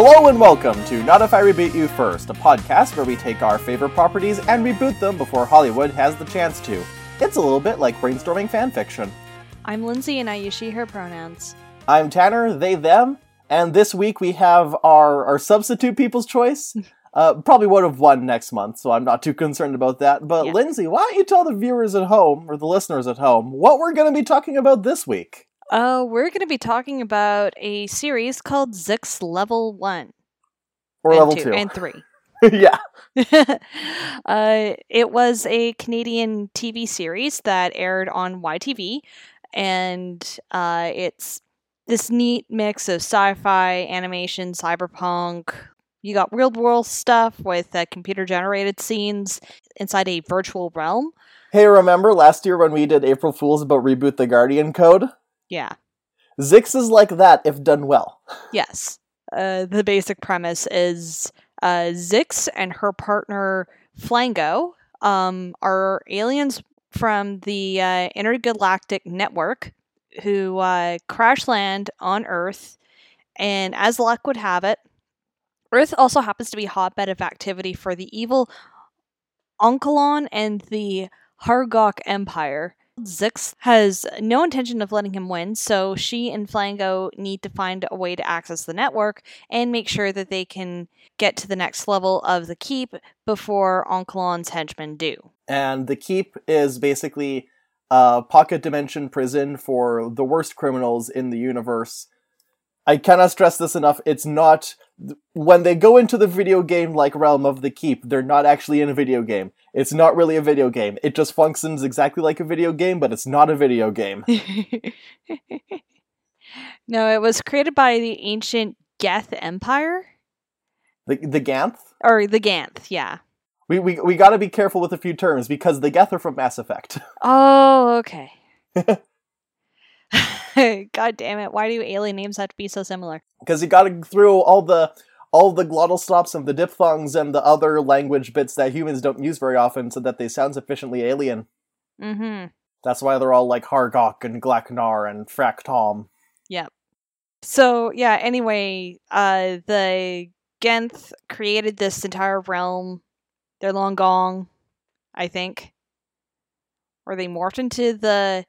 Hello and welcome to Not If I Reboot You First, a podcast where we take our favorite properties and reboot them before Hollywood has the chance to. It's a little bit like brainstorming fanfiction. I'm Lindsay and I use she, her pronouns. I'm Tanner, they, them, and this week we have our, our substitute people's choice. Uh, probably would have won next month, so I'm not too concerned about that. But Yeah. Lindsay, why don't you tell the viewers at home, or the listeners at home, what we're going to be talking about this week? Uh, we're going to be talking about a series called Zixx Level 1. Or level 2, two. And 3. yeah. uh, it was a Canadian TV series that aired on YTV, and uh, it's this neat mix of sci-fi, animation, cyberpunk. You got real world stuff with uh, computer generated scenes inside a virtual realm. Hey, remember last year when we did April Fools about Reboot the Guardian Code? Yeah. Zixx is like that if done well. Yes. Uh, the basic premise is uh, Zixx and her partner Flango um, are aliens from the uh, intergalactic network who uh, crash land on Earth. And as luck would have it, Earth also happens to be a hotbed of activity for the evil Onkalon and the Hargok Empire. Zixx has no intention of letting him win, so she and Flango need to find a way to access the network and make sure that they can get to the next level of the keep before Onkalon's henchmen do. And the Keep is basically a pocket dimension prison for the worst criminals in the universe. I cannot stress this enough. It's not. When they go into the video game like realm of the Keep, they're not actually in a video game. It's not really a video game. It just functions exactly like a video game, but it's not a video game. no, it was created by the ancient Geth Empire The, the Ganth? or the Ganth, yeah. We, we, we gotta be careful with a few terms because the Geth are from Mass Effect. Oh, okay. God damn it! Why do alien names have to be so similar? because you got to through all the all the glottal stops and the diphthongs and the other language bits that humans don't use very often, so that they sound sufficiently alien. Mm-hmm. That's why they're all like Hargok and Glaknar and Fraktom. Yep. So yeah. Anyway, uh, the Genth created this entire realm. They're long gone, I think. Or they morphed into the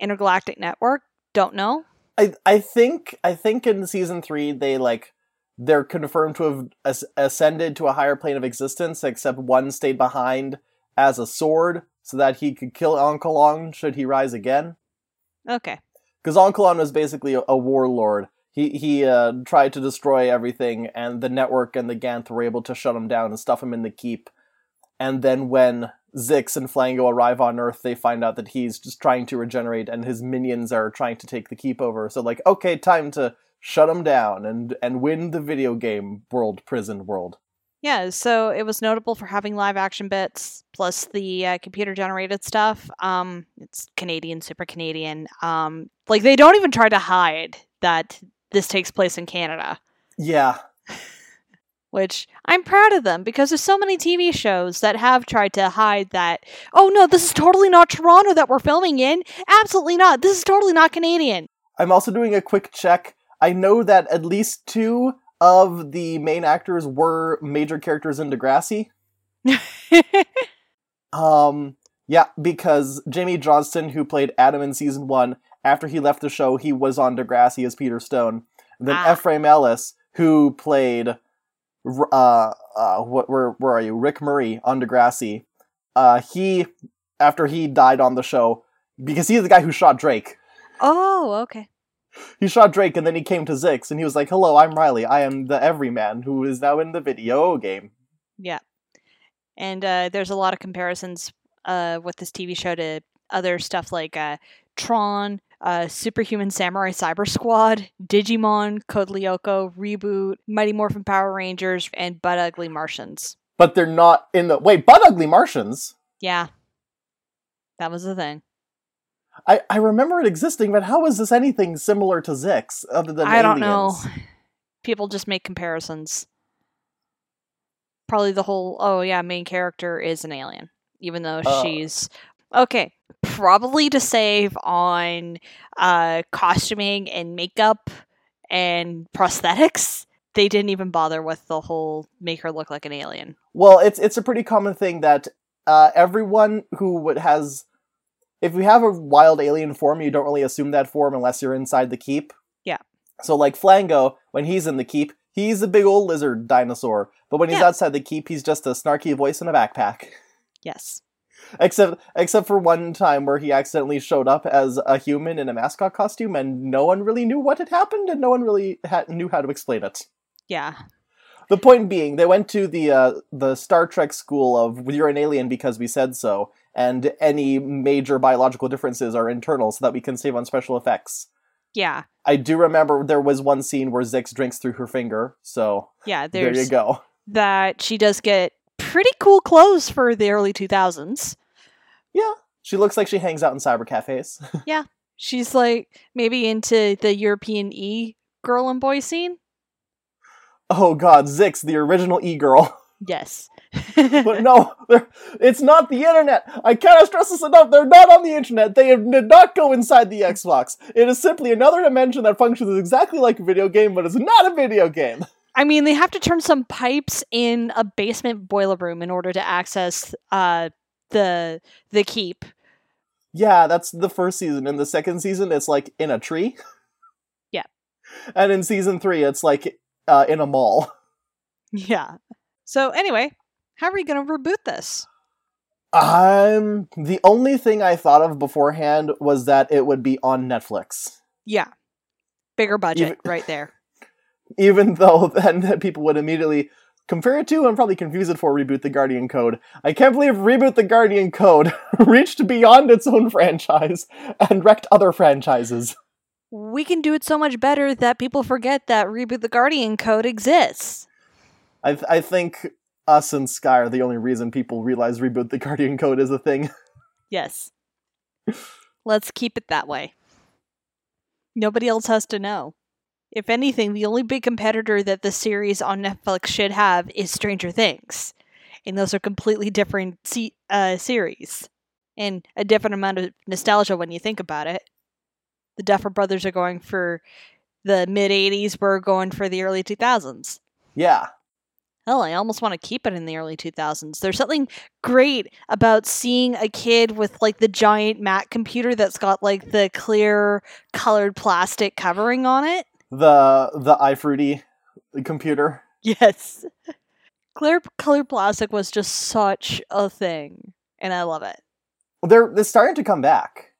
intergalactic network. Don't know. I I think I think in season three they like they're confirmed to have as- ascended to a higher plane of existence, except one stayed behind as a sword so that he could kill Onkalon should he rise again. Okay. because Onkalon was basically a, a warlord. He he uh, tried to destroy everything, and the network and the Ganth were able to shut him down and stuff him in the keep. And then when Zixx and Flango arrive on Earth, they find out that he's just trying to regenerate, and his minions are trying to take the keep over. So like, okay, time to shut him down and and win the video game world prison world. Yeah, so it was notable for having live action bits plus the uh, computer generated stuff. Um, it's Canadian, super Canadian. Um, like they don't even try to hide that this takes place in Canada, Yeah, which I'm proud of them because there's so many TV shows that have tried to hide that. Oh no, this is totally not Toronto that we're filming in. Absolutely not. This is totally not Canadian. I'm also doing a quick check. I know that at least two of the main actors were major characters in Degrassi. Um, yeah, because Jamie Johnston, who played Adam in season one, after he left the show, he was on Degrassi as Peter Stone. Then Ah. Ephraim Ellis, who played, uh, uh, what, where, where are you? Rick Murray on Degrassi. Uh, he, after he died on the show, because he's the guy who shot Drake. oh, okay. He shot Drake and then he came to Zixx and he was like, hello, I'm Riley. I am the everyman who is now in the video game. Yeah. And uh, there's a lot of comparisons uh, with this TV show to other stuff like uh, Tron, uh, Superhuman Samurai Cyber Squad, Digimon, Code Lyoko, Reboot, Mighty Morphin Power Rangers, and Butt Ugly Martians. But they're not in the, wait, Butt Ugly Martians? Yeah. That was the thing. I, I remember it existing, but how is this anything similar to Zixx other than I don't know. People just make comparisons. Probably the whole, oh yeah, main character is an alien, even though Oh. she's. Okay. Probably to save on uh, costuming and makeup and prosthetics. they didn't even bother with the whole make her look like an alien. Well, it's it's a pretty common thing that uh, everyone who would has, if you have a wild alien form, you don't really assume that form unless you're inside the keep. Yeah. So like Flango, when he's in the keep, he's a big old lizard dinosaur. But when he's Yeah. outside the keep, he's just a snarky voice in a backpack. Yes. Except except for one time where he accidentally showed up as a human in a mascot costume, and no one really knew what had happened, and no one really ha- knew how to explain it. Yeah. The point being, they went to the uh, the Star Trek school of you're an alien because we said so, and any major biological differences are internal, so that we can save on special effects. Yeah. I do remember there was one scene where Zixx drinks through her finger, so Yeah. there you go. that she does get pretty cool clothes for the early 2000s. Yeah, she looks like she hangs out in cyber cafes. Yeah. She's like maybe into the European E girl and boy scene. oh God, Zixx, the original e girl. Yes. but no, it's not the internet. I cannot stress this enough. They're not on the internet. They did not go inside the Xbox. It is simply another dimension that functions exactly like a video game, but it's not a video game. I mean, they have to turn some pipes in a basement boiler room in order to access uh the the keep. Yeah, that's the first season. In the second season, it's like in a tree. Yeah. And in season three, it's like uh, in a mall. Yeah. So anyway, how are we going to reboot this? Um, the only thing I thought of beforehand was that it would be on Netflix. Yeah. Bigger budget Even- right there. even though then people would immediately compare it to and probably confuse it for Reboot the Guardian Code. I can't believe Reboot the Guardian Code reached beyond its own franchise and wrecked other franchises. We can do it so much better that people forget that Reboot the Guardian code exists. I, th- I think us and Sky are the only reason people realize Reboot the Guardian Code is a thing. Yes. Let's keep it that way. Nobody else has to know. If anything, the only big competitor that the series on Netflix should have is Stranger Things. And those are completely different se- uh, series. And a different amount of nostalgia when you think about it. The Duffer Brothers are going for the mid 80s, we're going for the early 2000s. Yeah. Hell, I almost want to keep it in the early 2000s. There's something great about seeing a kid with like the giant Mac computer that's got like the clear colored plastic covering on it. The the iFruity computer. Yes. Clear colored plastic was just such a thing, and I love it. They're they're starting to come back.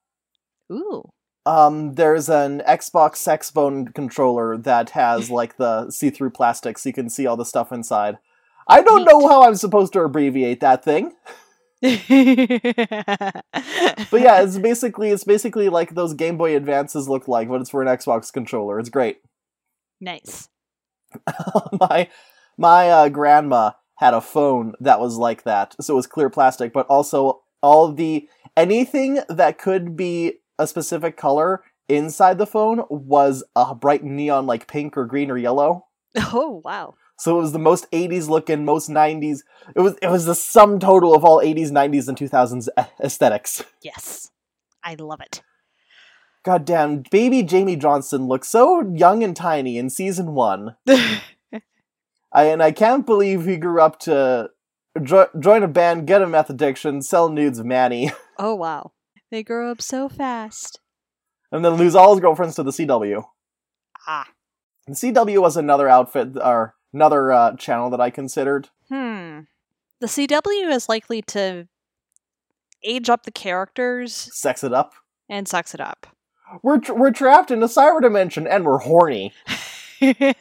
Ooh. Um, there's an Xbox Sexbone controller that has like the see-through plastic, so you can see all the stuff inside. I don't Neat. know how I'm supposed to abbreviate that thing, but yeah, it's basically it's basically like those Game Boy Advances look like, but it's for an Xbox controller. It's great. nice. my my uh, grandma had a phone that was like that, so it was clear plastic, but also all the anything that could be a specific color inside the phone was a bright neon like pink or green or yellow. Oh wow. So it was the most 80s looking, most 90s. It was it was the sum total of all 80s, 90s, and 2000s a- aesthetics. Yes. I love it. Goddamn, baby Jamie Johnston looks so young and tiny in season one. I, and I can't believe he grew up to jo- join a band, get a meth addiction, sell nudes of Manny, oh wow. They grow up so fast. and then lose all his girlfriends to the CW. Ah. The CW was another outfit or another uh, channel that I considered. Hmm. The CW is likely to age up the characters Sex it up. and sex it up. We're tr- we're trapped in a cyber dimension and we're horny.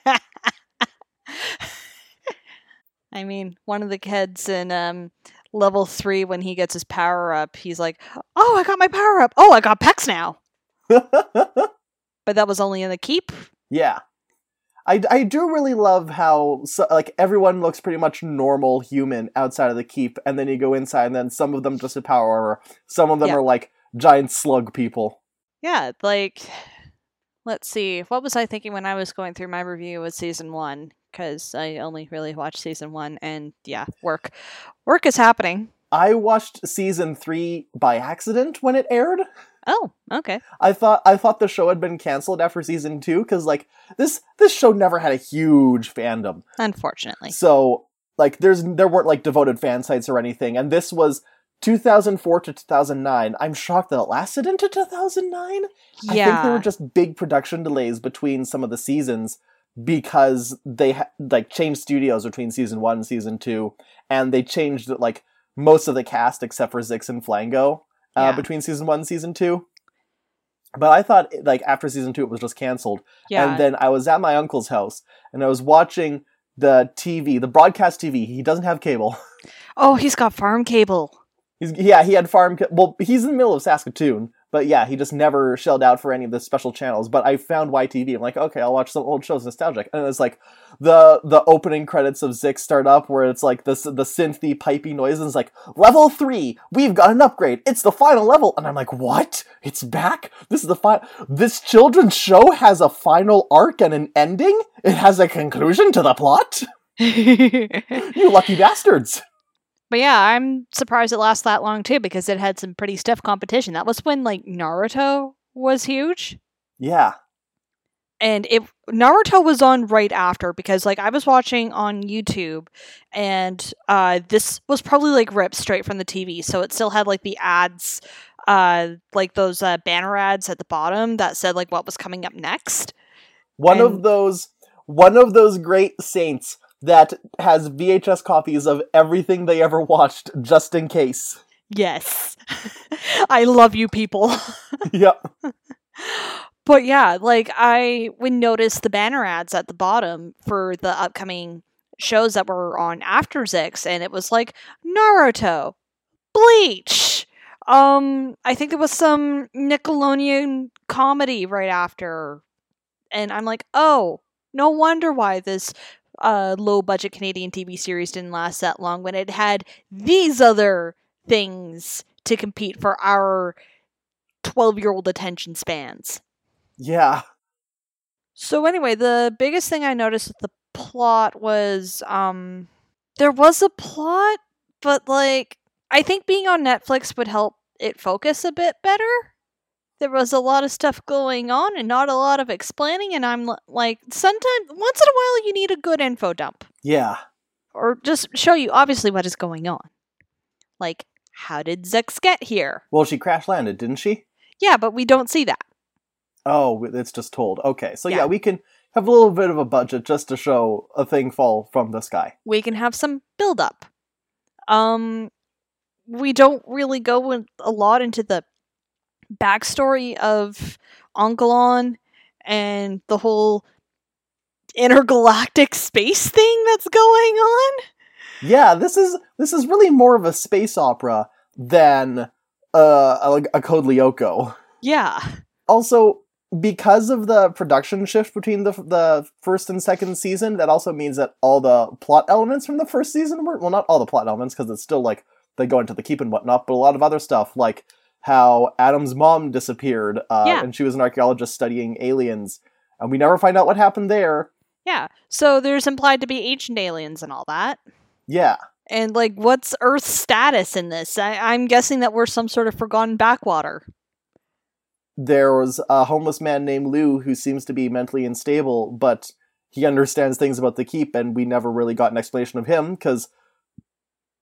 I mean, one of the kids in um, level three, when he gets his power up, he's like, "Oh, I got my power up! Oh, I got pecs now!" But that was only in the keep. yeah. I, I do really love how so, like everyone looks pretty much normal human outside of the keep and then you go inside and then some of them just have power some of them Yeah. are like giant slug people. Yeah, like, let's see, what was I thinking when I was going through my review with season one? Because I only really watched season one, and yeah, work, work is happening. I watched season 3 by accident when it aired. Oh, okay. I thought I thought the show had been canceled after season two because like this this show never had a huge fandom. Unfortunately. So like there's there weren't like devoted fan sites or anything, and this was 2004 to 2009. I'm shocked that it lasted into 2009. Yeah. I think there were just big production delays between some of the seasons because they ha- like changed studios between season one and season two, and they changed like most of the cast except for Zixx and Flango uh, Yeah. between season one and season two. But I thought like after season two it was just canceled, yeah. and then I was at my uncle's house and I was watching the TV, the broadcast TV. He doesn't have cable. oh, he's got farm cable. He's yeah, he had farm. Well, he's in the middle of Saskatoon, but yeah, he just never shelled out for any of the special channels. But I found YTV. I'm like, okay, I'll watch some old shows, nostalgic. And it's like the the opening credits of Zixx start up, where it's like this the synthy pipey noise, and it's like level three. We've got an upgrade. It's the final level, and I'm like, what? It's back. This is the final. This children's show has a final arc and an ending. It has a conclusion to the plot. You lucky bastards. Yeah, I'm surprised it lasts that long too because it had some pretty stiff competition. That was when like Naruto was huge. Yeah. and it Naruto was on right after because like I was watching on YouTube and uh this was probably like ripped straight from the TV so it still had like the ads uh like those uh, banner ads at the bottom that said like what was coming up next. One of those one of those great saints that has VHS copies of everything they ever watched just in case. Yes. I love you people. yep. but yeah, like I would notice the banner ads at the bottom for the upcoming shows that were on after Zixx, and it was like Naruto, Bleach. Um, I think there was some Nickelodeon comedy right after, and I'm like, oh, no wonder why this uh, low budget Canadian TV series didn't last that long when it had these other things to compete for our 12 year old attention spans. Yeah. So anyway, the biggest thing I noticed with the plot was um there was a plot, but like I think being on Netflix would help it focus a bit better. There was a lot of stuff going on and not a lot of explaining and I'm li- like sometimes once in a while you need a good info dump Yeah. or just show you obviously what is going on. Like how did Zixx get here? Well, she crash landed, didn't she? Yeah, but we don't see that. Oh, it's just told. Okay. So yeah, Yeah. we can have a little bit of a budget just to show a thing fall from the sky. we can have some build up. Um, we don't really go in a lot into the backstory of Onkalon and the whole intergalactic space thing that's going on. Yeah, this is this is really more of a space opera than uh, a, a Code Lyoko. Yeah, also because of the production shift between the the first and second season that also means that all the plot elements from the first season were well not all the plot elements because it's still like they go into the keep and whatnot but a lot of other stuff like how adam's mom disappeared uh, Yeah. and she was an archaeologist studying aliens and we never find out what happened there yeah. So there's implied to be ancient aliens and all that. yeah And like, what's Earth's status in this? I- I'm guessing that we're some sort of forgotten backwater. there was a homeless man named lou who seems to be mentally unstable but he understands things about the keep and we never really got an explanation of him because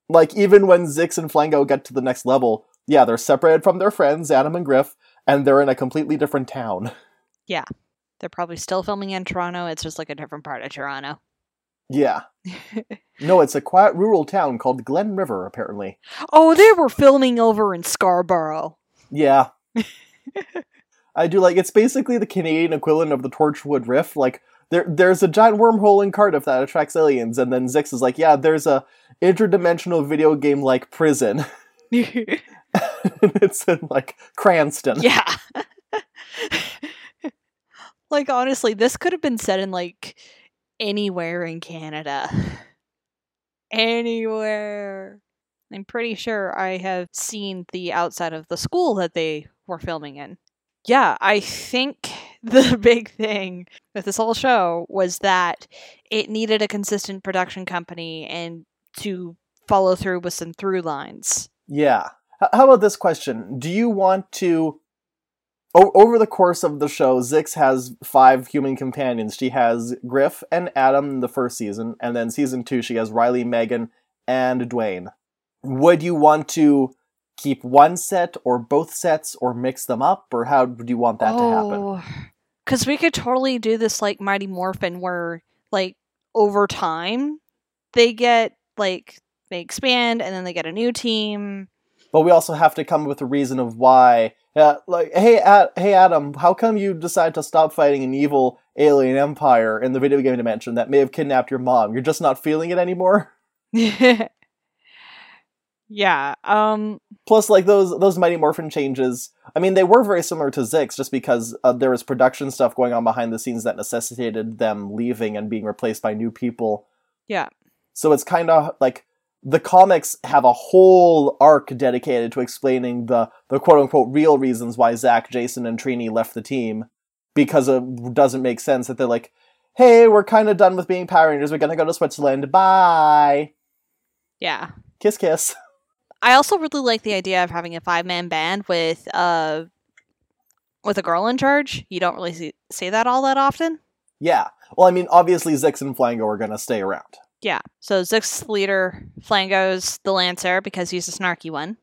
like even when zixx and flango get to the next level yeah they're separated from their friends adam and griff and they're in a completely different town Yeah. They're probably still filming in Toronto. It's just like a different part of Toronto. yeah no it's a quiet rural town called glen river apparently Oh, they were filming over in Scarborough. yeah i do like it's basically the canadian equivalent of the torchwood rift like there, there's a giant wormhole in Cardiff that attracts aliens, and then Zixx is like, "Yeah, there's a interdimensional video game like prison." it's in like Cranston. Yeah. like honestly, this could have been set in like anywhere in Canada. Anywhere. I'm pretty sure I have seen the outside of the school that they were filming in. Yeah, I think the big thing with this whole show was that it needed a consistent production company and to follow through with some through lines. Yeah. How about this question? Do you want to over the course of the show, Zixx has five human companions. She has Griff and Adam the first season, and then season two, she has Riley, Megan, and Dwayne. Would you want to keep one set or both sets or mix them up, or how would you want that to happen? Oh, because we could totally do this like Mighty Morphin where, like, over time, they get, like, they expand and then they get a new team. But we also have to come up with a reason of why. Yeah, like, hey, Ad- hey, Adam, how come you decide to stop fighting an evil alien empire in the video game dimension that may have kidnapped your mom? You're just not feeling it anymore. yeah. Um. Plus, like those those Mighty Morphin changes. I mean, they were very similar to Zixx, just because uh, there was production stuff going on behind the scenes that necessitated them leaving and being replaced by new people. Yeah. So it's kind of like the comics have a whole arc dedicated to explaining the the quote unquote real reasons why Zach, Jason, and Trini left the team because it doesn't make sense that they're like, hey, we're kind of done with being Power Rangers. We're gonna go to Switzerland. Bye. Yeah. Kiss, kiss. I also really like the idea of having a five man band with uh with a girl in charge. You don't really see, see that all that often. Yeah. Well, I mean, obviously Zixx and Flango are gonna stay around. Yeah. So Zixx's leader, Flango's the Lancer because he's a snarky one.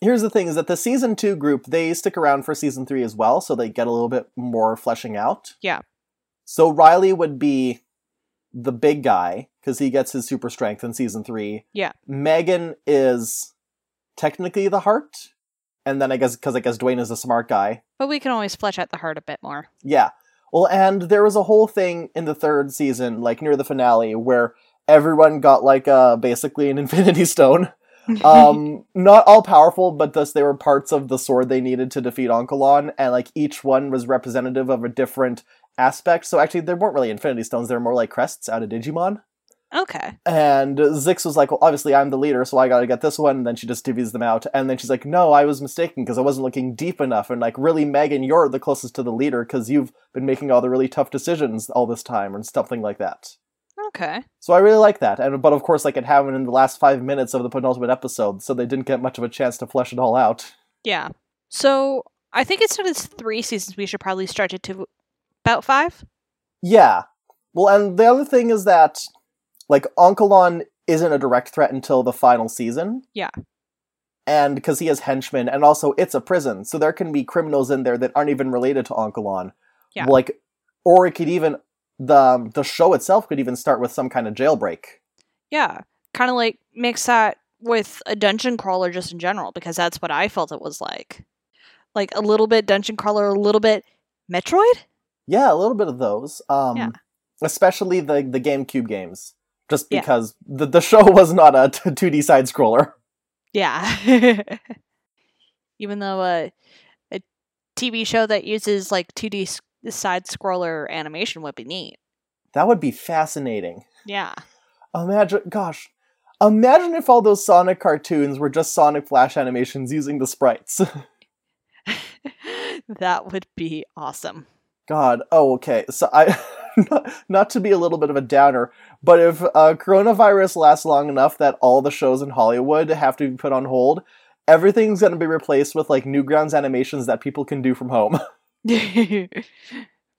Here's the thing: is that the season two group they stick around for season three as well, so they get a little bit more fleshing out. Yeah. So Riley would be the big guy because he gets his super strength in season three. Yeah. Megan is technically the heart, and then I guess because I guess Dwayne is a smart guy. But we can always flesh out the heart a bit more. Yeah. Well, and there was a whole thing in the third season, like near the finale, where everyone got like uh basically an Infinity Stone. um, not all powerful, but thus they were parts of the sword they needed to defeat Onkalon, and like each one was representative of a different aspect. So actually, they weren't really Infinity Stones; they were more like crests out of Digimon. okay. And Zixx was like, "Well, obviously I'm the leader, so I got to get this one." And then she just divvies them out, and then she's like, "No, I was mistaken because I wasn't looking deep enough." And like, really, Megan, you're the closest to the leader because you've been making all the really tough decisions all this time, and something like that. Okay. So I really like that, and but of course, like it happened in the last five minutes of the penultimate episode, so they didn't get much of a chance to flesh it all out. Yeah. So I think instead of three seasons, we should probably stretch it to about five. Yeah. Well, and the other thing is that, like, Onkalon isn't a direct threat until the final season. Yeah. And because he has henchmen, and also it's a prison, so there can be criminals in there that aren't even related to Onkalon. Yeah. Like, or it could even the the show itself could even start with some kind of jailbreak. Yeah. Kind of like mix that with a dungeon crawler just in general, because that's what I felt it was like. Like a little bit dungeon crawler, a little bit Metroid? Yeah, a little bit of those. Um, Yeah. especially the the GameCube games, just Yeah. because the the show was not a two D side scroller. Yeah. Even though uh, a TV show that uses like 2D side scroller animation would be neat. That would be fascinating. Yeah. Imagine, gosh, imagine if all those Sonic cartoons were just Sonic Flash animations using the sprites. that would be awesome. God, oh, okay. So I, not, not to be a little bit of a downer, but if uh, coronavirus lasts long enough that all the shows in Hollywood have to be put on hold, everything's going to be replaced with like Newgrounds animations that people can do from home.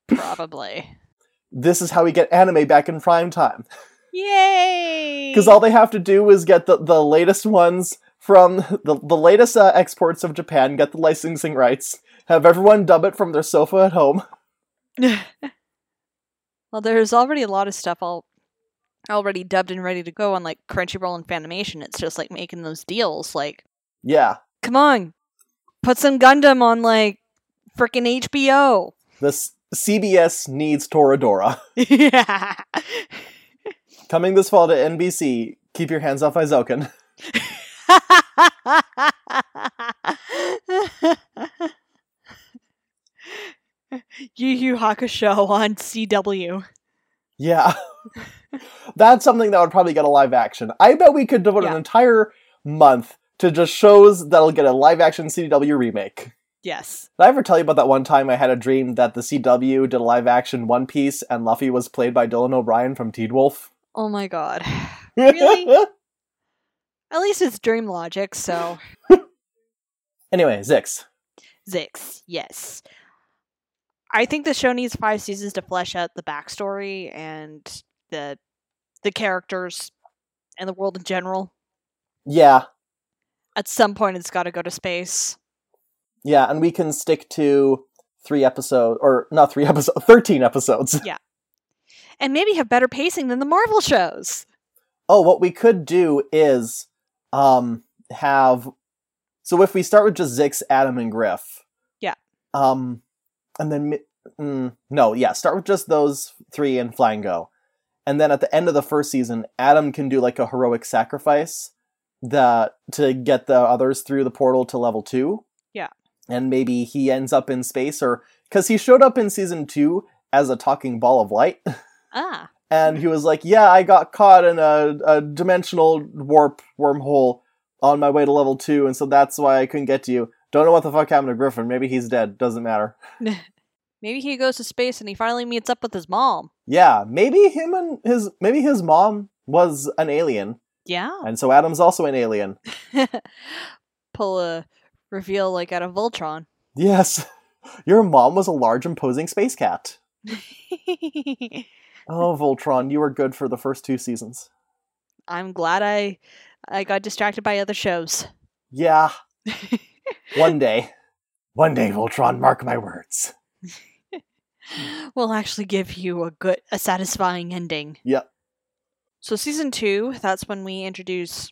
Probably. this is how we get anime back in prime time. Yay! Because all they have to do is get the, the latest ones from the, the latest uh, exports of Japan, get the licensing rights, have everyone dub it from their sofa at home. well, there's already a lot of stuff all already dubbed and ready to go on like Crunchyroll and Funimation. It's just like making those deals. Like, Yeah, come on, put some Gundam on like freaking HBO. this CBS needs Toradora. yeah. Coming this fall to NBC, keep your hands off Eizouken. Yu Yu Hakusho on CW. Yeah. That's something that would probably get a live action. I bet we could devote Yeah. an entire month to just shows that'll get a live action CW remake. Yes. Did I ever tell you about that one time I had a dream that the CW did a live action One Piece and Luffy was played by Dylan O'Brien from Teen Wolf? Oh my god. Really? At least it's Dream Logic, so anyway, Zixx. Zixx, yes. I think the show needs five seasons to flesh out the backstory and the the characters and the world in general. Yeah, At some point, it's got to go to space. Yeah, and we can stick to three episodes, or not three episodes, thirteen episodes. Yeah. And maybe have better pacing than the Marvel shows. Oh, what we could do is um have so if we start with just Zixx, Adam, and Griff. Yeah. Um, and then mm, no, yeah, start with just those three and Flango, and then at the end of the first season, Adam can do like a heroic sacrifice that to get the others through the portal to level two. Yeah. And maybe he ends up in space, or because he showed up in season two as a talking ball of light. Ah, and he was like, "Yeah, I got caught in a, a dimensional warp wormhole on my way to level two, and so that's why I couldn't get to you. Don't know what the fuck happened to Griffin. Maybe he's dead. Doesn't matter. maybe he goes to space and he finally meets up with his mom. Yeah, maybe him and his maybe his mom was an alien, Yeah. and so Adam's also an alien. Pull a reveal like out of Voltron. Yes, your mom was a large, imposing space cat. Oh, Voltron, you were good for the first two seasons. I'm glad I I got distracted by other shows. Yeah, one day, one day, Voltron, mark my words. we'll actually give you a good a satisfying ending. Yep. So season 2, that's when we introduce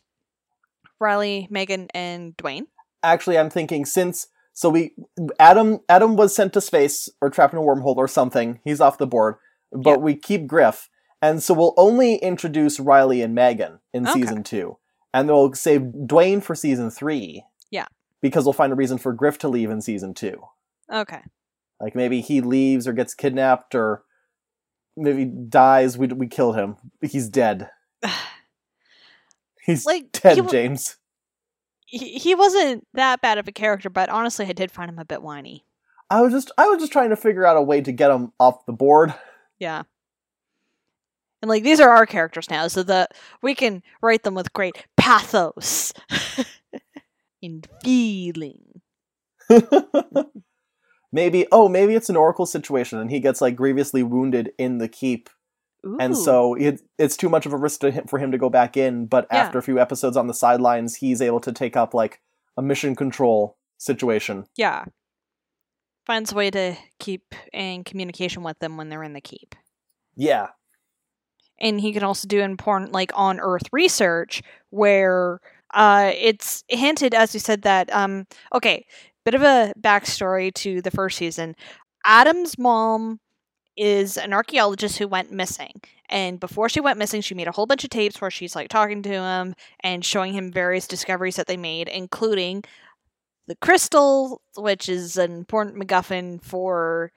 Riley, Megan and Dwayne. Actually i'm thinking since so we adam adam was sent to space or trapped in a wormhole or something. He's off the board. But Yep. we keep griff. And so we'll only introduce riley and megan in Okay. season two. And they'll save dwayne for season three. Yeah. because we'll find a reason for griff to leave in season two. Okay. like maybe he leaves or gets kidnapped or maybe dies. We, we kill him. He's dead. He's Like dead he, wa- james he, he wasn't that bad of a character, but honestly I did find him a bit whiny. i was just i was just trying to figure out a way to get him off the board Yeah. And like these are our characters now, so that we can write them with great pathos and feeling. maybe oh maybe it's an oracle situation and he gets like grievously wounded in the keep and so it, it's too much of a risk to him, for him to go back in but Yeah. after a few episodes on the sidelines he's able to take up like a mission control situation. Yeah, finds a way to keep in communication with them when they're in the keep. yeah. And he can also do important like on earth research where uh it's hinted as we said that um okay bit of a backstory to the first season. Adam's mom is an archaeologist who went missing and before she went missing she made a whole bunch of tapes where she's like talking to him and showing him various discoveries that they made including the crystal which is an important macguffin for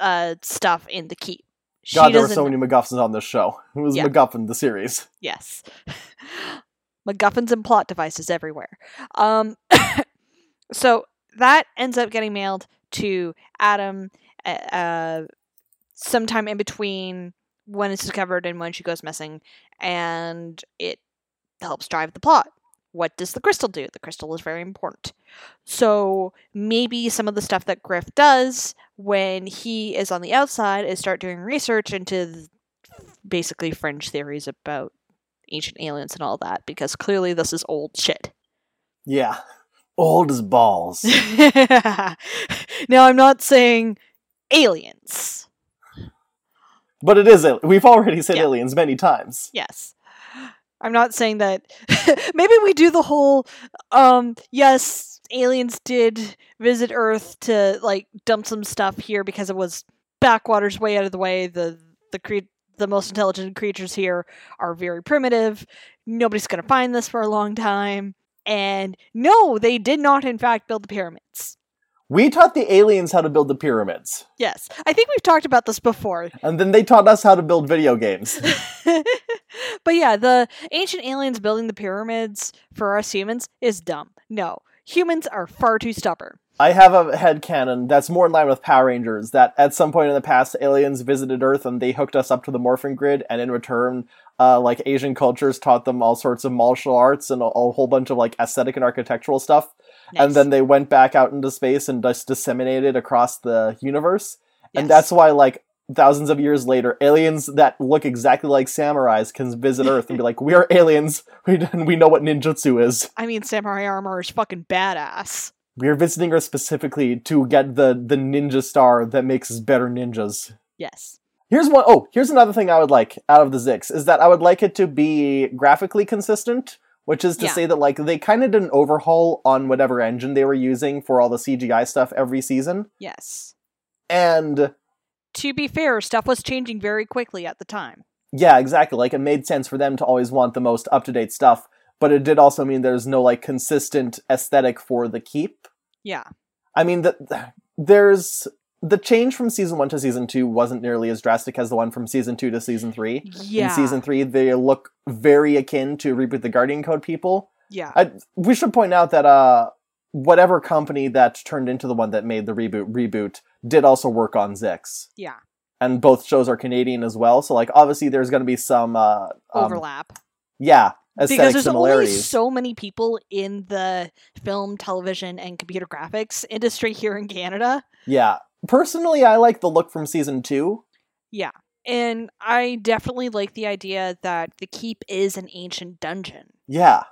uh stuff in the keep She god there were so many MacGuffins on this show it was Yeah. MacGuffin the series Yes. MacGuffins and plot devices everywhere. Um, so that ends up getting mailed to Adam uh, uh, sometime in between when it's discovered and when she goes missing, and it helps drive the plot. What does the crystal do? The crystal is very important. So maybe some of the stuff that Griff does when he is on the outside is start doing research into basically fringe theories about ancient aliens and all that because clearly this is old shit. yeah old as balls now I'm not saying aliens. But it is we've already said Yeah. aliens many times Yes. I'm not saying that maybe we do the whole um yes, aliens did visit Earth to like dump some stuff here because it was backwaters way out of the way. The the cre- the most intelligent creatures here are very primitive. Nobody's going to find this for a long time. And no, they did not in fact build the pyramids. We taught the aliens how to build the pyramids Yes. I think we've talked about this before. and then they taught us how to build video games but yeah, the ancient aliens building the pyramids for us humans is dumb. No, humans are far too stubborn. I have a head canon that's more in line with Power Rangers that at some point in the past aliens visited Earth and they hooked us up to the morphin grid and in return uh, like Asian cultures taught them all sorts of martial arts and a, a whole bunch of like aesthetic and architectural stuff. And then they went back out into space and just disseminated across the universe. And that's why, like, thousands of years later, aliens that look exactly like samurais can visit Earth and be like, "We are aliens. We and we know what ninjutsu is. I mean, samurai armor is fucking badass. We are visiting Earth specifically to get the the ninja star that makes us better ninjas." Yes. Here's one oh, here's another thing I would like out of the Zixx is that I would like it to be graphically consistent, which is to Yeah. say that like they kind of did an overhaul on whatever engine they were using for all the CGI stuff every season. Yes. And To be fair, stuff was changing very quickly at the time. yeah, exactly. Like it made sense for them to always want the most up-to-date stuff, but it did also mean there's no like consistent aesthetic for the keep. Yeah. I mean, that there's the change from season one to season two wasn't nearly as drastic as the one from season two to season three. Yeah. In season three, they look very akin to Reboot the Guardian Code people. Yeah. I, we should point out that uh, whatever company that turned into the one that made the reboot reboot did also work on Zixx, Yeah. and both shows are Canadian as well. So, like, obviously, there's going to be some uh, um, Overlap. yeah, because there's only so many people in the film, television, and computer graphics industry here in Canada. yeah, personally, I like the look from season two. Yeah. And I definitely like the idea that the keep is an ancient dungeon. Yeah,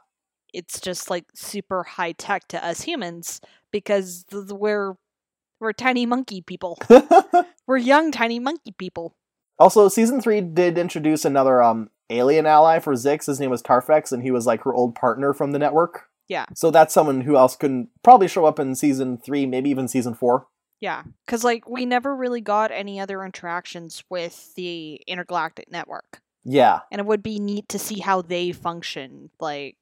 It's just like super high tech to us humans because th- we're we're tiny monkey people. we're young tiny monkey people. Also, season three did introduce another um alien ally for Zixx. His name was Tarfex, and he was like her old partner from the network. Yeah. So that's someone who else couldn't probably show up in season three, maybe even season four. Yeah, cuz like we never really got any other interactions with the intergalactic network. Yeah. and it would be neat to see how they function. Like,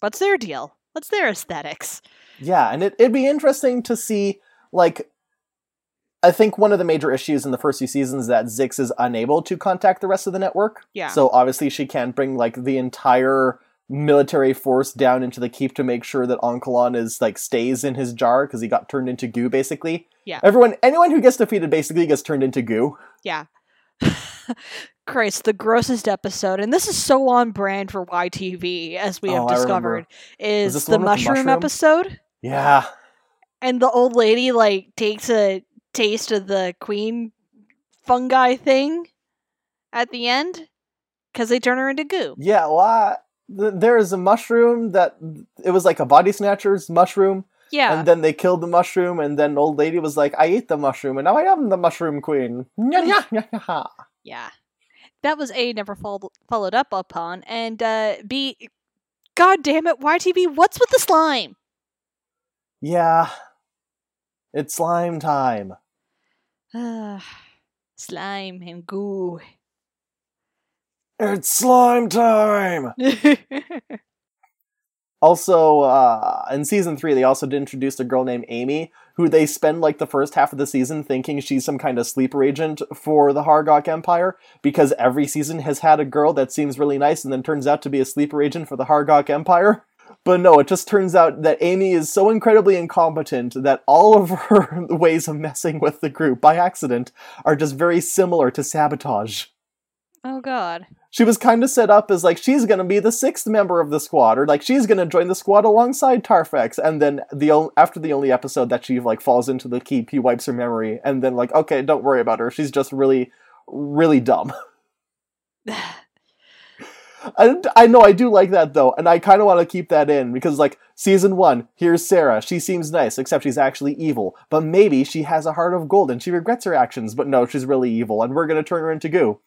what's their deal? What's their aesthetics? Yeah, and it, it'd be interesting to see, like, I think one of the major issues in the first few seasons is that Zixx is unable to contact the rest of the network. Yeah. So obviously she can't bring, like, the entire military force down into the keep to make sure that Onkalon is, like, stays in his jar because he got turned into goo, basically. Yeah. Everyone, anyone who gets defeated basically gets turned into goo. Yeah. Christ, the grossest episode, and this is so on brand for YTV, as we Oh, have discovered, is this the, with the mushroom, mushroom? episode. Yeah. And the old lady, like, takes a taste of the queen fungi thing at the end because they turn her into goo. Yeah, well, I- th- there is a mushroom that it was like a body snatcher's mushroom, Yeah. and then they killed the mushroom, and then old lady was like, "I ate the mushroom, and now I am the mushroom queen." Yeah, yeah, yeah, yeah. Yeah. That was A, never followed, followed up upon, and uh, B, God damn it, YTV, what's with the slime? Yeah. It's slime time. slime and goo. It's slime time. Also, uh, in season three, they also introduced a girl named Amy, who they spend like the first half of the season thinking she's some kind of sleeper agent for the Hargok Empire, because every season has had a girl that seems really nice and then turns out to be a sleeper agent for the Hargok Empire. But no, it just turns out that Amy is so incredibly incompetent that all of her ways of messing with the group by accident are just very similar to sabotage oh, God. She was kind of set up as like she's gonna be the sixth member of the squad, or like she's gonna join the squad alongside Tarfex. And then the o- after the only episode that she like falls into the keep, he wipes her memory, and then like okay, don't worry about her. She's just really, really dumb. I, I know I do like that though, and I kind of want to keep that in because like season one, here's Sarah. She seems nice, except she's actually evil. But maybe she has a heart of gold and she regrets her actions. But no, she's really evil, and we're gonna turn her into goo.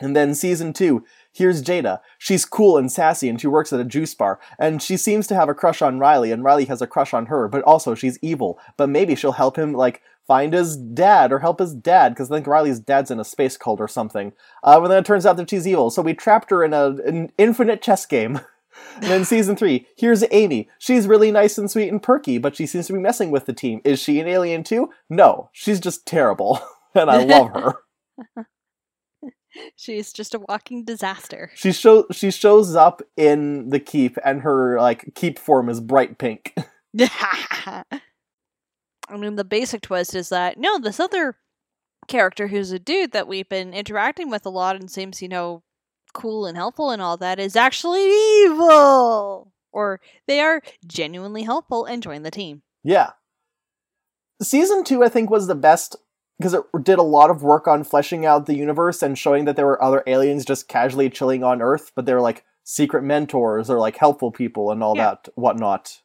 And then season two, here's Jada. She's cool and sassy, and she works at a juice bar. And she seems to have a crush on Riley, and Riley has a crush on her. But also, she's evil. But maybe she'll help him like find his dad or help his dad because I think Riley's dad's in a space cult or something. Uh, but then it turns out that she's evil, so we trapped her in a, an infinite chess game. and then season three, here's Amy. She's really nice and sweet and perky, but she seems to be messing with the team. Is she an alien too? No, she's just terrible, and I love her. She's just a walking disaster. she show she shows up in the keep, and her like keep form is bright pink. I mean, the basic twist is that no, this other character who's a dude that we've been interacting with a lot and seems, you know, cool and helpful and all that is actually evil. or they are genuinely helpful and join the team. Yeah. Season two, I think, was the best because it did a lot of work on fleshing out the universe and showing that there were other aliens just casually chilling on Earth, but they were like secret mentors or like helpful people and all Yeah. that whatnot.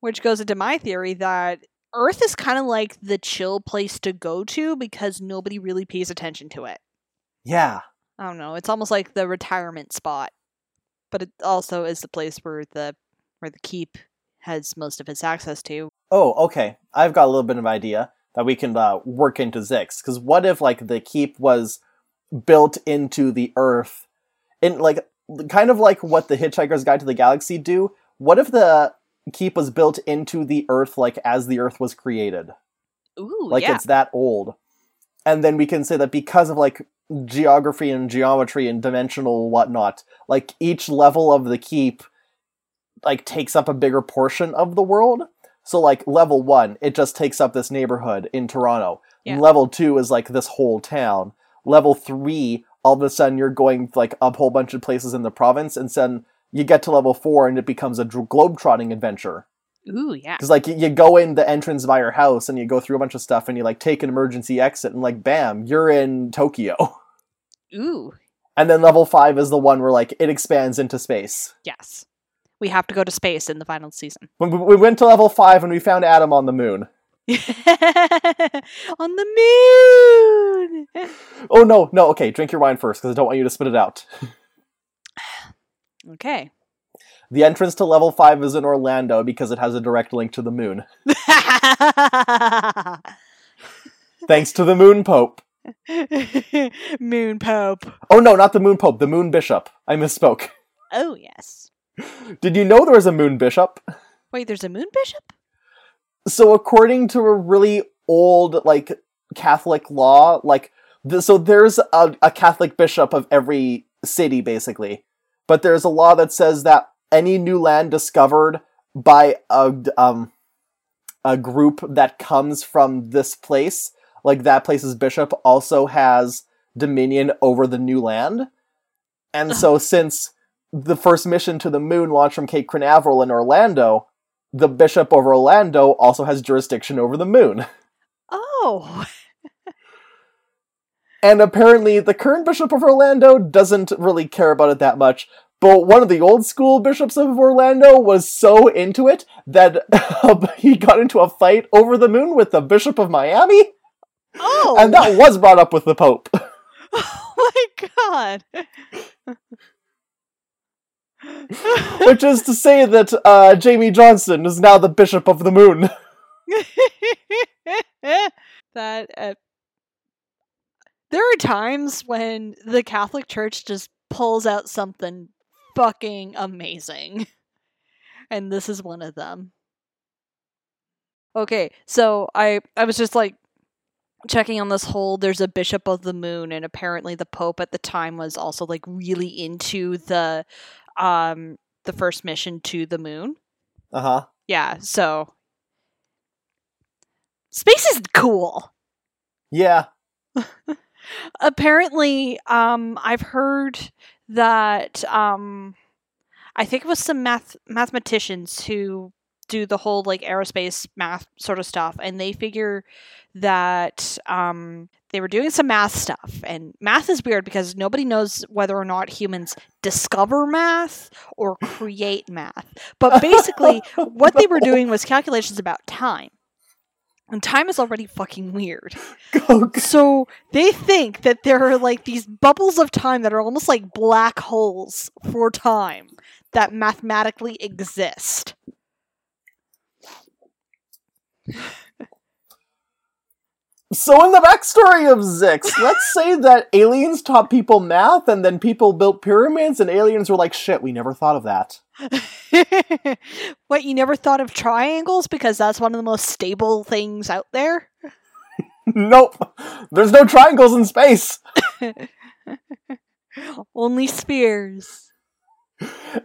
Which goes into my theory that Earth is kind of like the chill place to go to because nobody really pays attention to it. Yeah. I don't know. It's almost like the retirement spot, but it also is the place where the where the keep has most of its access to. Oh, okay. I've got a little bit of idea that we can uh, work into Zixx. Because what if like the keep was built into the Earth, in like kind of like what the Hitchhiker's Guide to the Galaxy do? What if the keep was built into the Earth like as the Earth was created? Ooh, like yeah. it's that old and then we can say that because of like geography and geometry and dimensional whatnot like each level of the keep like takes up a bigger portion of the world so like level one it just takes up this neighborhood in toronto Yeah. level two is like this whole town level three all of a sudden you're going like a whole bunch of places in the province and then you get to level four and it becomes a globe-trotting adventure Ooh, yeah. because like you, you go in the entrance by your house and you go through a bunch of stuff and you like take an emergency exit and like bam, you're in Tokyo. Ooh, And then level five is the one where like it expands into space. yes. We have to go to space in the final season. When we- we went to level five and we found Adam on the moon. On the moon. Oh no, no, okay, drink your wine first because I don't want you to spit it out. Okay. The entrance to level five is in Orlando because it has a direct link to the moon. Thanks to the Moon Pope. moon Pope. Oh no, not the Moon Pope, the Moon Bishop. I misspoke. Oh, yes. Did you know there was a Moon Bishop? Wait, there's a moon bishop? so according to a really old like catholic law like th- so there's a, a catholic bishop of every city basically but there's a law that says that any new land discovered by a um a group that comes from this place like that place's bishop also has dominion over the new land and so since the first mission to the moon launched from cape canaveral in orlando the bishop of Orlando also has jurisdiction over the moon. Oh. And apparently, the current bishop of Orlando doesn't really care about it that much. But one of the old school bishops of Orlando was so into it that he got into a fight over the moon with the bishop of Miami, Oh. and that was brought up with the Pope. oh my god. Which is to say that uh, Jamie Johnston is now the bishop of the moon. that uh, there are times when the Catholic Church just pulls out something fucking amazing. And this is one of them. Okay, so I I was just like checking on this whole there's a bishop of the moon and apparently the pope at the time was also like really into the um the first mission to the moon. Uh huh. Yeah, so space is cool. Yeah. Apparently, um, I've heard that um, I think it was some math mathematicians who do the whole like aerospace math sort of stuff, and they figure that um, they were doing some math stuff. And math is weird because nobody knows whether or not humans discover math or create math. But basically, what they were doing was calculations about time. And time is already fucking weird. So they think that there are like these bubbles of time that are almost like black holes for time that mathematically exist. So in the backstory of Zixx, let's say that aliens taught people math and then people built pyramids and aliens were like, shit, we never thought of that. what, you never thought of triangles because that's one of the most stable things out there? nope. There's no triangles in space. Only spheres.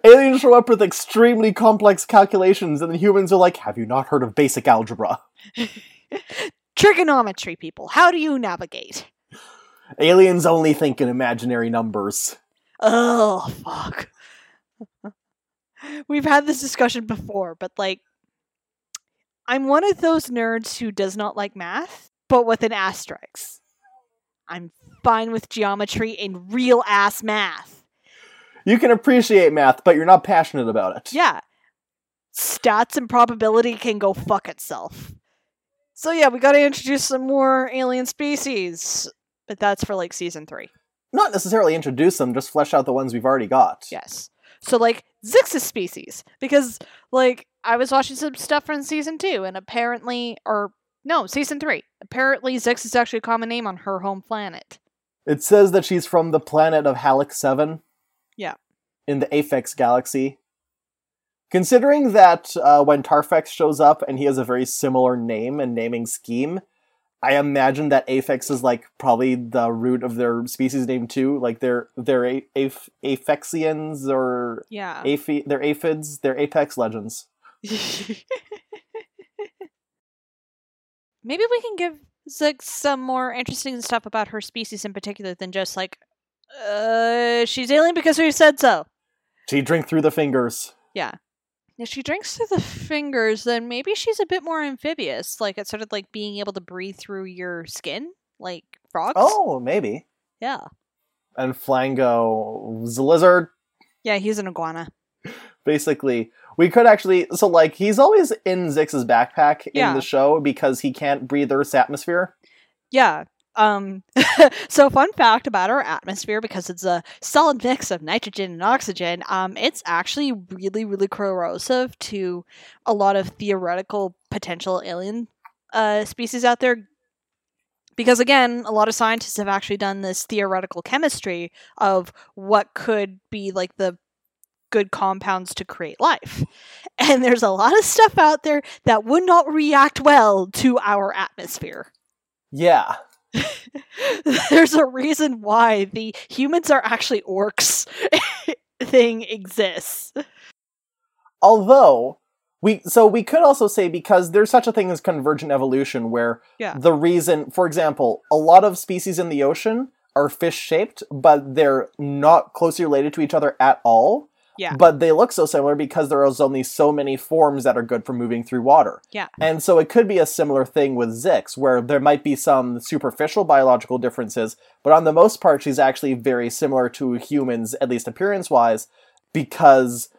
Aliens show up with extremely complex calculations and the humans are like, have you not heard of basic algebra? Trigonometry, people. How do you navigate? Aliens only think in imaginary numbers. Oh, fuck. we've had this discussion before, but like, I'm one of those nerds who does not like math, but with an asterisk. I'm fine with geometry and real ass math. You can appreciate math, but you're not passionate about it. Yeah. Stats and probability can go fuck itself. So yeah, we gotta introduce some more alien species. But that's for like season three. Not necessarily introduce them, just flesh out the ones we've already got. Yes. So like Zixx's species. Because like I was watching some stuff from season two and apparently or no, season three. Apparently Zixx is actually a common name on her home planet. It says that she's from the planet of Halleck 7. Yeah. In the Aphex galaxy. Considering that uh, when Tarfex shows up and he has a very similar name and naming scheme, I imagine that Aphex is like probably the root of their species name too. Like they're they're a- Aph- Aphexians or Yeah. Aphi- they're aphids, they're apex legends. Maybe we can give Zixx some more interesting stuff about her species in particular than just like, uh, she's alien because we said so. She drink through the fingers. Yeah. If she drinks through the fingers, then maybe she's a bit more amphibious. Like it's sort of like being able to breathe through your skin, like frogs. Oh, maybe. yeah, And Flango, the lizard, yeah. He's an iguana. basically we could actually so like he's always in Zixx's backpack in Yeah. the show because he can't breathe Earth's atmosphere. Yeah. Um. so, fun fact about our atmosphere, because it's a solid mix of nitrogen and oxygen. Um, it's actually really, really corrosive to a lot of theoretical potential alien uh species out there. Because again, a lot of scientists have actually done this theoretical chemistry of what could be like the good compounds to create life. And there's a lot of stuff out there that would not react well to our atmosphere. Yeah. There's a reason why the humans are actually orcs thing exists. Although we so we could also say because there's such a thing as convergent evolution where Yeah. the reason for example, a lot of species in the ocean are fish shaped, but they're not closely related to each other at all. Yeah. But they look so similar because there is only so many forms that are good for moving through water. Yeah. And so it could be a similar thing with Zixx, where there might be some superficial biological differences, but on the most part, she's actually very similar to humans, at least appearance wise, because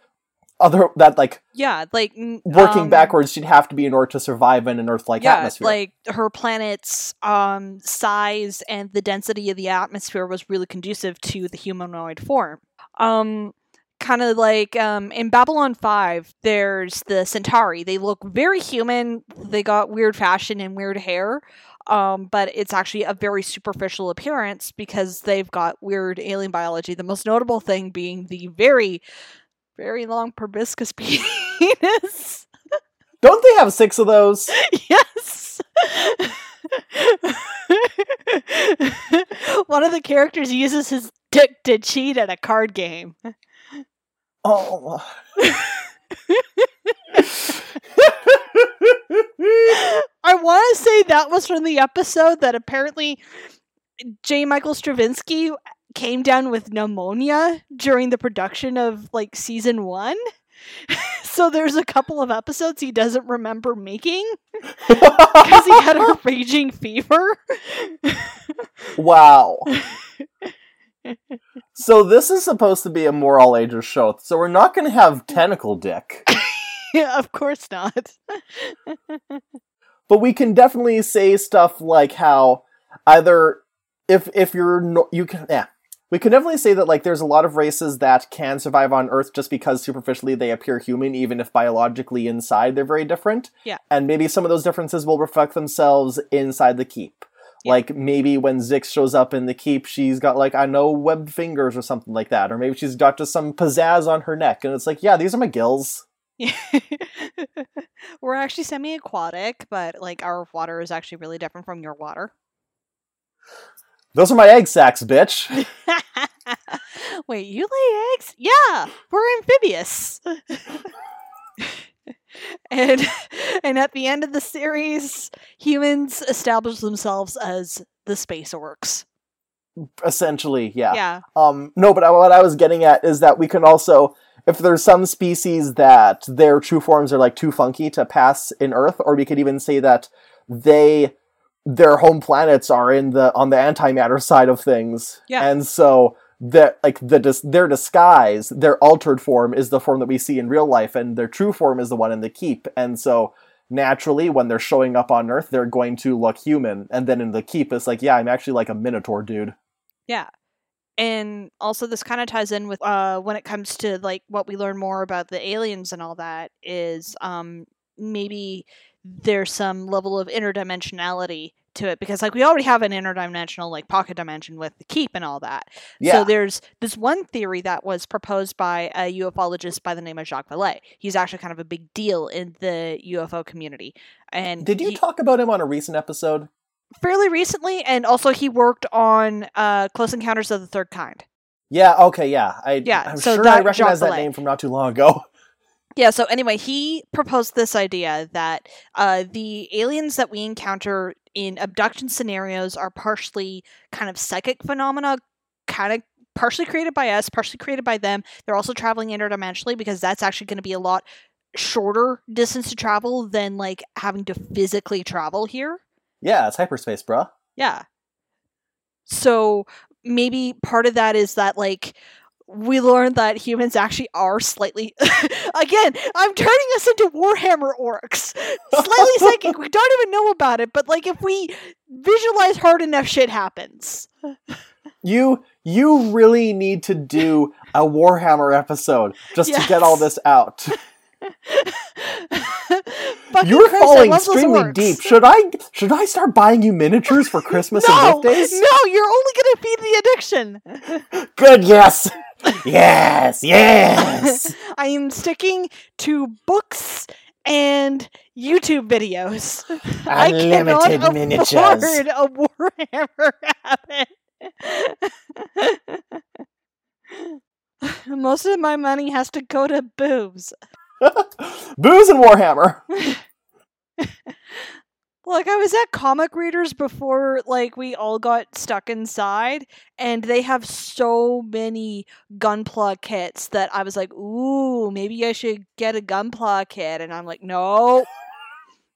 other that like Yeah, like working um, backwards, she'd have to be in order to survive in an Earth-like yeah, atmosphere. like her planet's um size and the density of the atmosphere was really conducive to the humanoid form. Um kind of like um in Babylon 5 there's the Centauri. They look very human. They got weird fashion and weird hair. Um but it's actually a very superficial appearance because they've got weird alien biology. The most notable thing being the very very long proboscis penis. Don't they have six of those? yes. One of the characters uses his dick to cheat at a card game. Oh. I want to say that was from the episode that apparently J. Michael Straczynski came down with pneumonia during the production of like season one. so there's a couple of episodes he doesn't remember making because he had a raging fever. wow. So this is supposed to be a more all ages show, so we're not going to have tentacle dick, yeah, of course not. but we can definitely say stuff like how either if if you're no, you can yeah. We can definitely say that like there's a lot of races that can survive on Earth just because superficially they appear human, even if biologically inside they're very different. Yeah. And maybe some of those differences will reflect themselves inside the keep. Yeah. Like maybe when Zixx shows up in the keep, she's got like I know webbed fingers or something like that, or maybe she's got just some pizzazz on her neck, and it's like, yeah, these are my gills. We're actually semi aquatic, but like our water is actually really different from your water. Those are my egg sacs, bitch. Wait, you lay eggs? Yeah, we're amphibious. and and at the end of the series, humans establish themselves as the space orcs. Essentially, yeah. Yeah. Um, no, but what I was getting at is that we can also, if there's some species that their true forms are like too funky to pass in Earth, or we could even say that they their home planets are in the on the antimatter side of things. Yeah. And so that like the dis- their disguise, their altered form is the form that we see in real life, and their true form is the one in the keep. And so naturally, when they're showing up on Earth, they're going to look human. And then in the keep, it's like, yeah, I'm actually like a minotaur dude. Yeah. And also this kind of ties in with uh when it comes to like what we learn more about the aliens and all that is um maybe there's some level of interdimensionality to it because like we already have an interdimensional like pocket dimension with the keep and all that. Yeah. So there's this one theory that was proposed by a ufologist by the name of Jacques Vallée. He's actually kind of a big deal in the UFO community. And Did you he- talk about him on a recent episode? fairly recently and also he worked on uh Close Encounters of the Third Kind. Yeah. Okay. Yeah. I. Yeah, I'm so sure that I recognize Jacques that Vallée. name from not too long ago. Yeah, so anyway, he proposed this idea that uh, the aliens that we encounter in abduction scenarios are partially kind of psychic phenomena, kind of partially created by us, partially created by them. They're also traveling interdimensionally because that's actually going to be a lot shorter distance to travel than like having to physically travel here. Yeah, it's hyperspace, bruh. Yeah. So maybe part of that is that like we learned that humans actually are slightly again, I'm turning us into Warhammer orcs. Slightly psychic. We don't even know about it, but like if we visualize hard enough shit happens. You you really need to do a Warhammer episode just to get all this out. You're falling extremely deep. Should I should I start buying you miniatures for Christmas No, and birthdays? no, you're only gonna feed the addiction. Good, yes. Yes, yes. I am sticking to books and YouTube videos. I cannot Unlimited miniatures. afford a Warhammer habit. Most of my money has to go to boobs. Booze and Warhammer. Like I was at comic readers before like we all got stuck inside and they have so many gunpla kits that I was like, "Ooh, maybe I should get a gunpla kit." And I'm like, "No.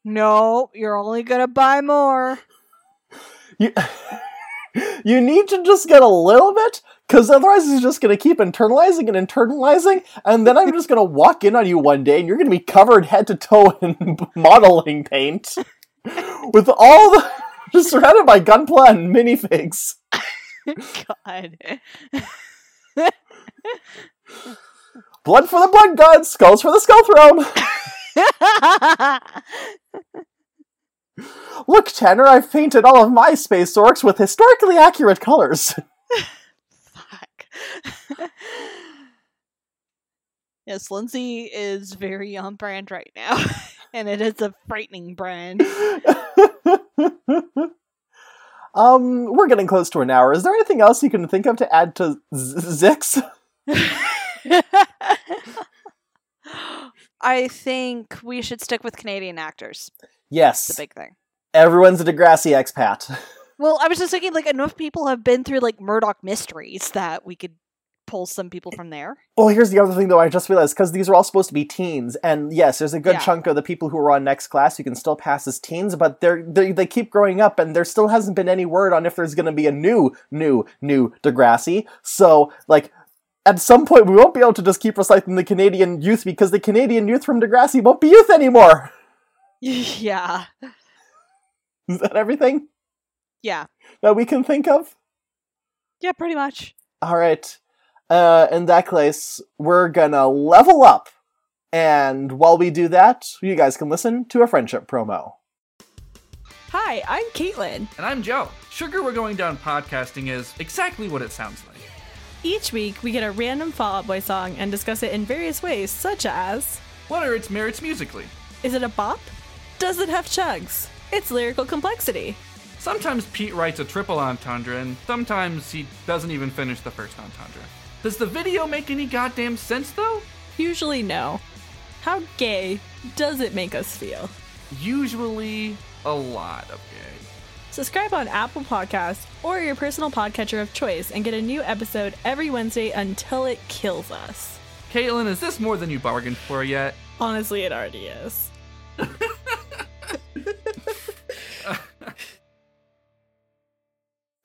No, you're only going to buy more." You, you need to just get a little bit, because otherwise it's just going to keep internalizing and internalizing, and then I'm just going to walk in on you one day and you're going to be covered head to toe in modeling paint with all the. just surrounded by gunpla and minifigs. God. Blood for the blood gods, skulls for the skull throne. Look, Tanner, I've painted all of my space orcs with historically accurate colors. Fuck. yes, Lindsay is very on brand right now. And it is a frightening brand. um, we're getting close to an hour. Is there anything else you can think of to add to Z- Zixx? I think we should stick with Canadian actors. Yes. The big thing. Everyone's a Degrassi expat. Well, I was just thinking, like, enough people have been through like Murdoch mysteries that we could pull some people from there. Well, here's the other thing, though. I just realized because these are all supposed to be teens, and yes, there's a good Yeah. chunk of the people who are on next class who can still pass as teens, but they're, they they keep growing up, and there still hasn't been any word on if there's going to be a new, new, new Degrassi. So, like, at some point, we won't be able to just keep recycling the Canadian youth because the Canadian youth from Degrassi won't be youth anymore. yeah. Is that everything Yeah. that we can think of? Yeah, pretty much. All right. Uh, in that case, we're gonna level up. And while we do that, you guys can listen to a friendship promo. Hi, I'm Caitlin. And I'm Joe. Sugar We're Going Down podcasting is exactly what it sounds like. Each week, we get a random Fall Out Boy song and discuss it in various ways, such as What are its merits musically? Is it a bop? Does it have chugs? Its lyrical complexity. Sometimes Pete writes a triple entendre, and sometimes he doesn't even finish the first entendre. Does the video make any goddamn sense though? Usually, no. How gay does it make us feel? Usually, a lot of gay. Subscribe on Apple Podcasts or your personal podcatcher of choice and get a new episode every Wednesday until it kills us. Caitlin, is this more than you bargained for yet? Honestly, it already is.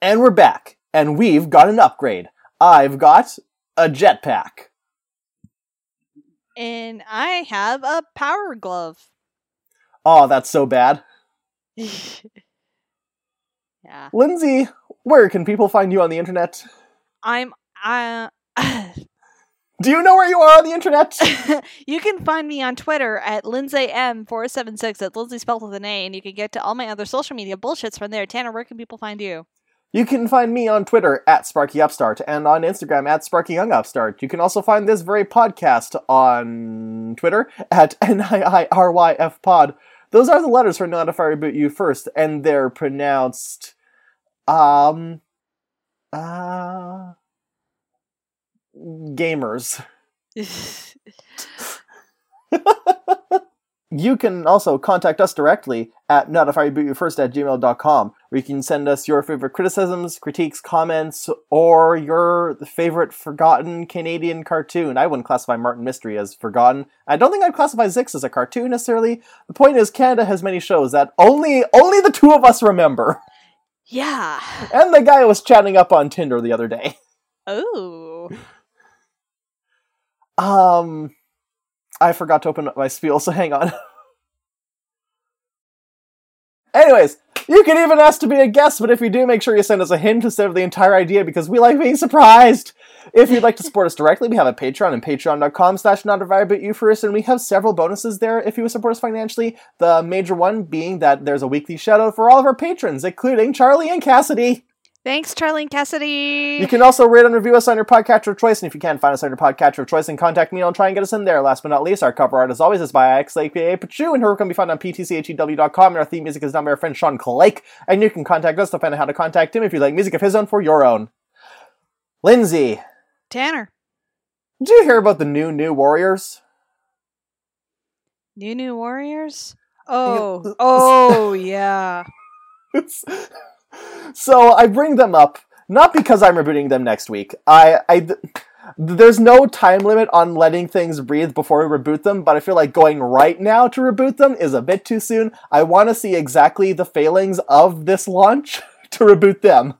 And we're back, and we've got an upgrade. I've got a jetpack. And I have a power glove. Oh, that's so bad. yeah. Lindsay, where can people find you on the internet? I'm uh Do you know where you are on the internet? you can find me on Twitter at LindsayM476. That's Lindsay spelled with an A, and you can get to all my other social media bullshits from there. Tanner, where can people find you? You can find me on Twitter at Sparky Upstart and on Instagram at Sparky Young Upstart. You can also find this very podcast on Twitter at NIIRYF Pod. Those are the letters for Not If I Reboot You First, and they're pronounced, um, uh, gamers. You can also contact us directly at notifybootyoufirst at gmail.com, where you can send us your favorite criticisms, critiques, comments, or your favorite forgotten Canadian cartoon. I wouldn't classify Martin Mystery as forgotten. I don't think I'd classify Zixx as a cartoon necessarily. The point is, Canada has many shows that only only the two of us remember. yeah. And the guy was chatting up on Tinder the other day. Oh. Um, I forgot to open up my spiel, so hang on. Anyways, you can even ask to be a guest, but if you do, make sure you send us a hint instead of the entire idea because we like being surprised. If you'd like to support us directly, we have a Patreon and patreon.com slash not but you and we have several bonuses there if you would support us financially. The major one being that there's a weekly shout out for all of our patrons, including Charlie and Cassidy. Thanks, Charlie and Cassidy. You can also rate and review us on your podcatcher of choice, and if you can't find us on your podcatcher of choice, then contact me and I'll try and get us in there. Last but not least, our cover art, as always, is by Ix aka Pachu, and her work can be found on ptchew.com, and our theme music is done by our friend Sean Clake, and you can contact us to find out how to contact him if you'd like music of his own for your own. Lindsay, Tanner. did you hear about the new New Warriors? New New Warriors? Oh. Oh, yeah. So I bring them up not because I'm rebooting them next week. I, I, there's no time limit on letting things breathe before we reboot them, but I feel like going right now to reboot them is a bit too soon. I want to see exactly the failings of this launch to reboot them.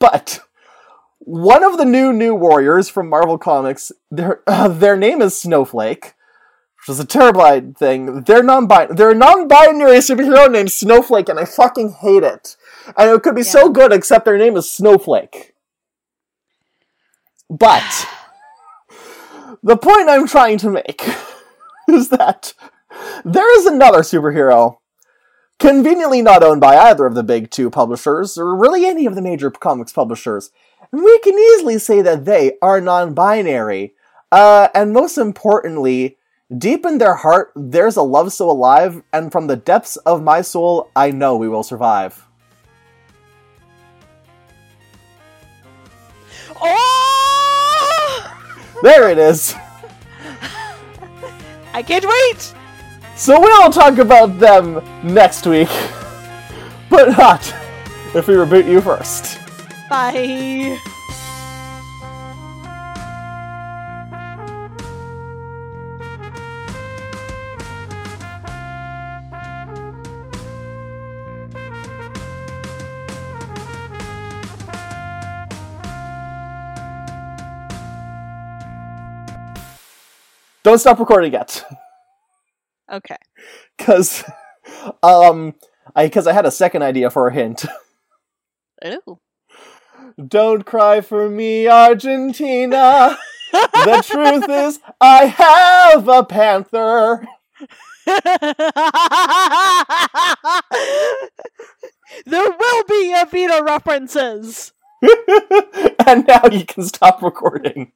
But one of the new new warriors from Marvel Comics, their uh, their name is Snowflake, which is a terrible thing. They're non they're a non-binary superhero named Snowflake, and I fucking hate it. And it could be so good, except their name is Snowflake. But the point I'm trying to make is that there is another superhero, conveniently not owned by either of the big two publishers, or really any of the major comics publishers. And we can easily say that they are non binary. Uh, and most importantly, deep in their heart, there's a love so alive, and from the depths of my soul, I know we will survive. Oh! There it is. I can't wait! So we'll talk about them next week, but not if we reboot you first. Bye. Don't stop recording yet, Okay. because um, I because I had a second idea for a hint. Ooh. Don't cry for me, Argentina. the truth is, I have a panther. there will be Evita references. and now you can stop recording.